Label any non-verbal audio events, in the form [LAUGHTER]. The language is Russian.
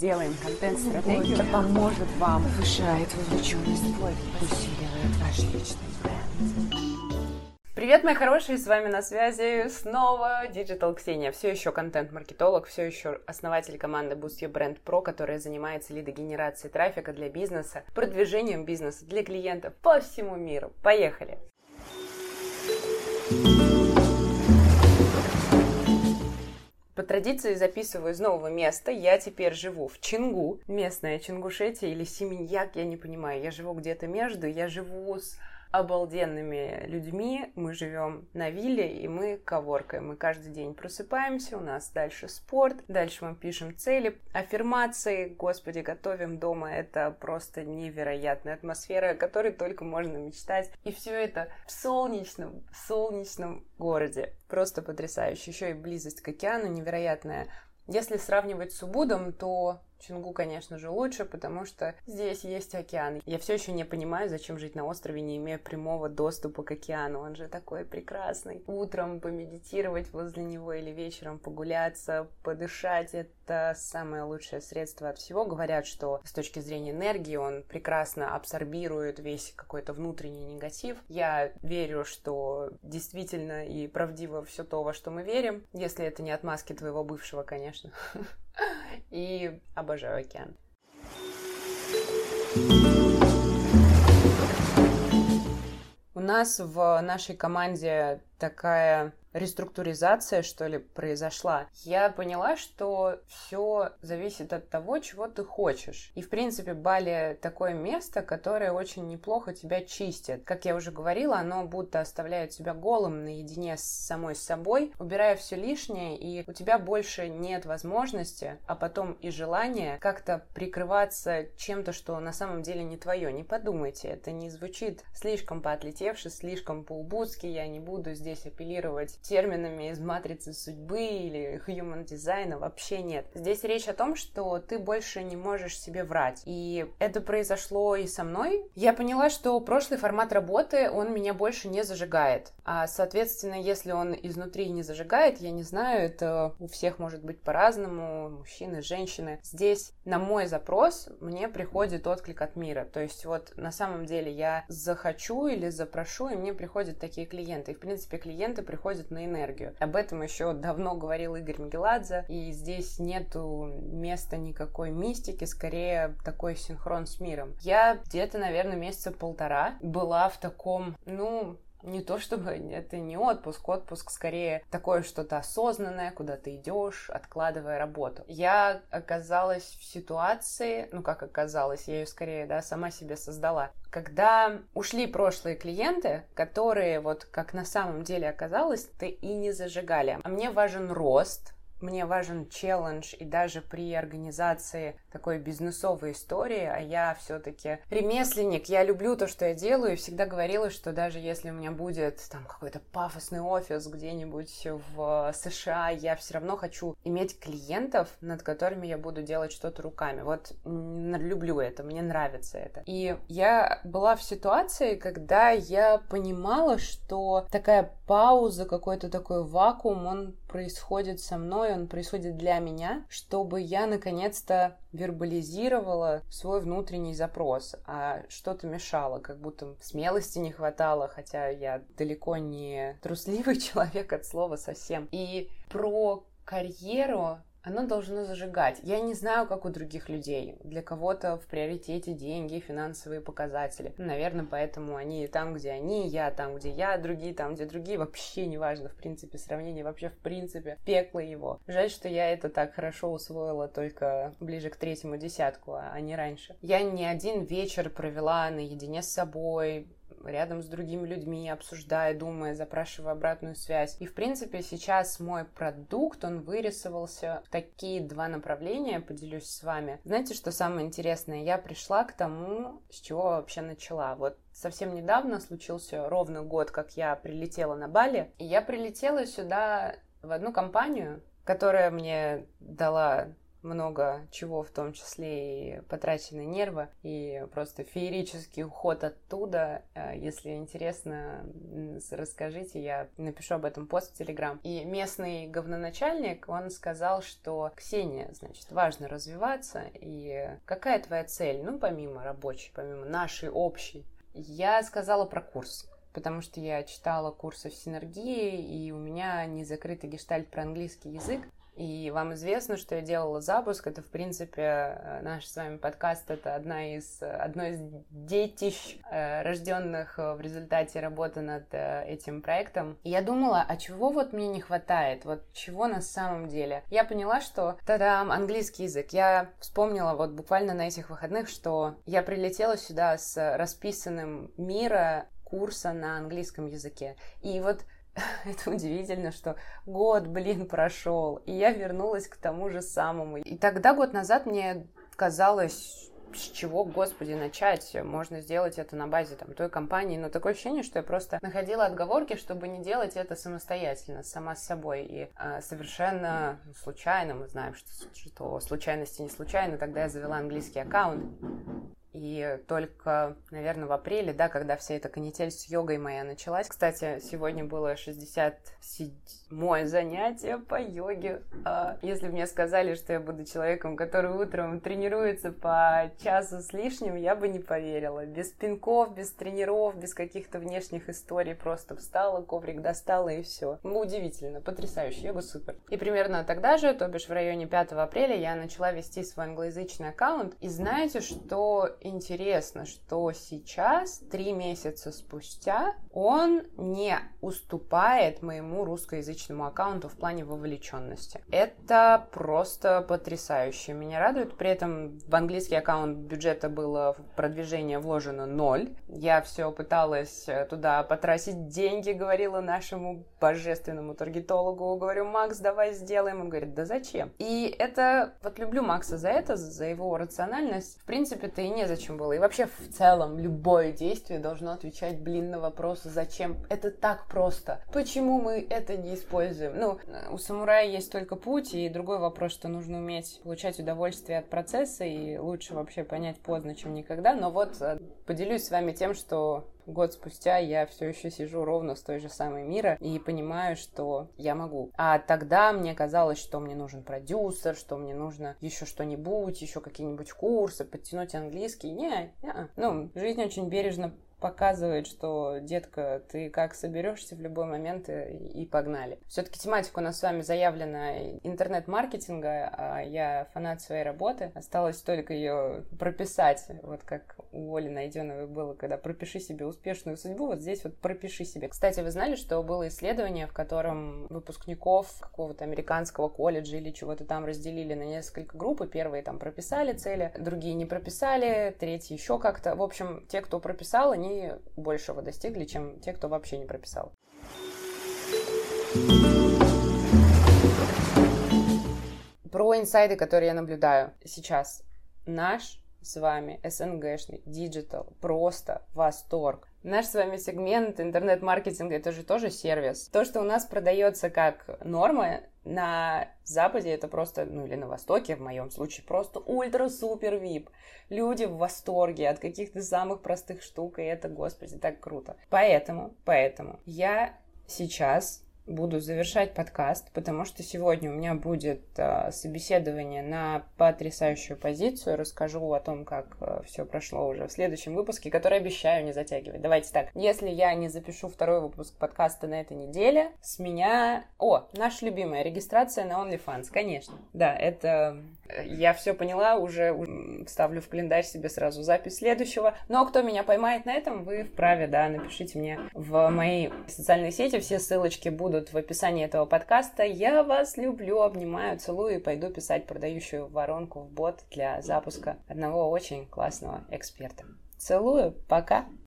Делаем контент-стратегию. Это поможет вам, повышает вовлеченность, усиливает ваш личный бренд. Привет, мои хорошие, с вами на связи снова Digital Ксения. Все еще контент-маркетолог, все еще основатель команды Boost Your Brand Pro, которая занимается лидогенерацией трафика для бизнеса, продвижением бизнеса для клиентов по всему миру. Поехали! По традиции записываю из нового места. Я теперь живу в Чингу, местная Чингушетия или Семеньяк, я не понимаю. Я живу где-то между. Я живу с обалденными людьми. Мы живем на вилле, и мы коворкаем. Мы каждый день просыпаемся, у нас дальше спорт, дальше мы пишем цели, аффирмации. Господи, готовим дома. Это просто невероятная атмосфера, о которой только можно мечтать. И все это в солнечном, солнечном городе. Просто потрясающе. Еще и близость к океану невероятная. Если сравнивать с Убудом, то Чингу, конечно же, лучше, потому что здесь есть океан. Я все еще не понимаю, зачем жить на острове, не имея прямого доступа к океану. Он же такой прекрасный. Утром помедитировать возле него или вечером погуляться, подышать — это самое лучшее средство от всего. Говорят, что с точки зрения энергии он прекрасно абсорбирует весь какой-то внутренний негатив. Я верю, что действительно и правдиво все то, во что мы верим, если это не отмазки твоего бывшего, конечно. [LAUGHS] И обожаю океан. У нас в нашей команде такая реструктуризация, что ли, произошла, я поняла, что все зависит от того, чего ты хочешь. И, в принципе, Бали такое место, которое очень неплохо тебя чистит. Как я уже говорила, оно будто оставляет тебя голым наедине с самой собой, убирая все лишнее, и у тебя больше нет возможности, а потом и желания как-то прикрываться чем-то, что на самом деле не твое. Не подумайте, это не звучит слишком поотлетевше, слишком по-убудски, я не буду здесь апеллировать терминами из матрицы судьбы или human дизайна вообще нет. Здесь речь о том, что ты больше не можешь себе врать. И это произошло и со мной. Я поняла, что прошлый формат работы, он меня больше не зажигает. А, соответственно, если он изнутри не зажигает, я не знаю, это у всех может быть по-разному, мужчины, женщины. Здесь на мой запрос мне приходит отклик от мира. То есть вот на самом деле я захочу или запрошу, и мне приходят такие клиенты. И, в принципе, клиенты приходят на энергию. Об этом еще давно говорил Игорь Мегеладзе, и здесь нету места никакой мистики, скорее такой синхрон с миром. Я где-то, наверное, месяца полтора была в таком, ну, не то чтобы [LAUGHS] это не отпуск, отпуск скорее такое что-то осознанное, куда ты идешь, откладывая работу. Я оказалась в ситуации, ну как оказалась, я ее скорее, да, сама себе создала. Когда ушли прошлые клиенты, которые вот как на самом деле оказалось, ты и не зажигали. А мне важен рост, мне важен челлендж, и даже при организации такой бизнесовой истории, а я все-таки ремесленник, я люблю то, что я делаю, и всегда говорила, что даже если у меня будет там какой-то пафосный офис где-нибудь в США, я все равно хочу иметь клиентов, над которыми я буду делать что-то руками. Вот люблю это, мне нравится это. И я была в ситуации, когда я понимала, что такая пауза, какой-то такой вакуум, он происходит со мной, он происходит для меня, чтобы я наконец-то вербализировала свой внутренний запрос, а что-то мешало, как будто смелости не хватало, хотя я далеко не трусливый [LAUGHS] человек от слова совсем. И про карьеру оно должно зажигать. Я не знаю, как у других людей. Для кого-то в приоритете деньги, финансовые показатели. Наверное, поэтому они там, где они, я там, где я, другие там, где другие. Вообще не важно, в принципе, сравнение вообще в принципе пекло его. Жаль, что я это так хорошо усвоила только ближе к третьему десятку, а не раньше. Я не один вечер провела наедине с собой, рядом с другими людьми, обсуждая, думая, запрашивая обратную связь. И, в принципе, сейчас мой продукт, он вырисовался в такие два направления, поделюсь с вами. Знаете, что самое интересное? Я пришла к тому, с чего вообще начала. Вот совсем недавно случился ровно год, как я прилетела на Бали, и я прилетела сюда в одну компанию, которая мне дала много чего, в том числе и потрачены нервы, и просто феерический уход оттуда. Э, если интересно, расскажите, я напишу об этом пост в Телеграм. И местный говноначальник, он сказал, что Ксения, значит, важно развиваться, и какая твоя цель, ну, помимо рабочей, помимо нашей общей? Я сказала про курс потому что я читала курсы в синергии, и у меня не закрытый гештальт про английский язык. И вам известно, что я делала запуск. Это, в принципе, э, наш с вами подкаст. Это одна из, одно из детищ, э, рожденных в результате работы над э, этим проектом. И я думала, а чего вот мне не хватает? Вот чего на самом деле? Я поняла, что тогда английский язык. Я вспомнила вот буквально на этих выходных, что я прилетела сюда с расписанным мира курса на английском языке. И вот [LAUGHS] это удивительно, что год, блин, прошел, и я вернулась к тому же самому. И тогда, год назад, мне казалось, с чего, господи, начать? Можно сделать это на базе там, той компании, но такое ощущение, что я просто находила отговорки, чтобы не делать это самостоятельно, сама с собой. И э, совершенно случайно, мы знаем, что, что случайности не случайно, тогда я завела английский аккаунт. И только, наверное, в апреле, да, когда вся эта канитель с йогой моя началась. Кстати, сегодня было 67-е занятие по йоге. А если бы мне сказали, что я буду человеком, который утром тренируется по часу с лишним, я бы не поверила. Без пинков, без тренеров, без каких-то внешних историй. Просто встала, коврик достала и все. Ну, удивительно, потрясающе, йога супер. И примерно тогда же, то бишь в районе 5 апреля, я начала вести свой англоязычный аккаунт. И знаете, что интересно, что сейчас, три месяца спустя, он не уступает моему русскоязычному аккаунту в плане вовлеченности. Это просто потрясающе. Меня радует. При этом в английский аккаунт бюджета было продвижение вложено ноль. Я все пыталась туда потратить деньги, говорила нашему божественному таргетологу. Говорю, Макс, давай сделаем. Он говорит, да зачем? И это, вот люблю Макса за это, за его рациональность. В принципе-то и не незачем было. И вообще в целом любое действие должно отвечать, блин, на вопрос, зачем. Это так просто. Почему мы это не используем? Ну, у самурая есть только путь, и другой вопрос, что нужно уметь получать удовольствие от процесса, и лучше вообще понять поздно, чем никогда. Но вот э, поделюсь с вами тем, что год спустя я все еще сижу ровно с той же самой мира и понимаю, что я могу. А тогда мне казалось, что мне нужен продюсер, что мне нужно еще что-нибудь, еще какие-нибудь курсы, подтянуть английский. Не, не. Ну, жизнь очень бережно показывает, что, детка, ты как соберешься в любой момент и, и погнали. Все-таки тематика у нас с вами заявлена интернет-маркетинга, а я фанат своей работы. Осталось только ее прописать, вот как у Оли Найденовой было, когда пропиши себе успешную судьбу, вот здесь вот пропиши себе. Кстати, вы знали, что было исследование, в котором выпускников какого-то американского колледжа или чего-то там разделили на несколько групп, и первые там прописали цели, другие не прописали, третьи еще как-то. В общем, те, кто прописал, они они большего достигли, чем те, кто вообще не прописал. Про инсайты, которые я наблюдаю сейчас. Наш с вами СНГшный digital просто восторг. Наш с вами сегмент интернет-маркетинга это же тоже сервис. То, что у нас продается как норма, на Западе это просто, ну или на Востоке, в моем случае, просто ультра-супер VIP. Люди в восторге от каких-то самых простых штук, и это, господи, так круто. Поэтому, поэтому я сейчас буду завершать подкаст, потому что сегодня у меня будет э, собеседование на потрясающую позицию. Расскажу о том, как э, все прошло уже в следующем выпуске, который обещаю не затягивать. Давайте так. Если я не запишу второй выпуск подкаста на этой неделе, с меня... О, наша любимая регистрация на OnlyFans, конечно. Да, это я все поняла, уже ставлю в календарь себе сразу запись следующего. Но кто меня поймает на этом, вы вправе, да, напишите мне в мои социальные сети, все ссылочки будут в описании этого подкаста. Я вас люблю, обнимаю, целую и пойду писать продающую воронку в бот для запуска одного очень классного эксперта. Целую, пока!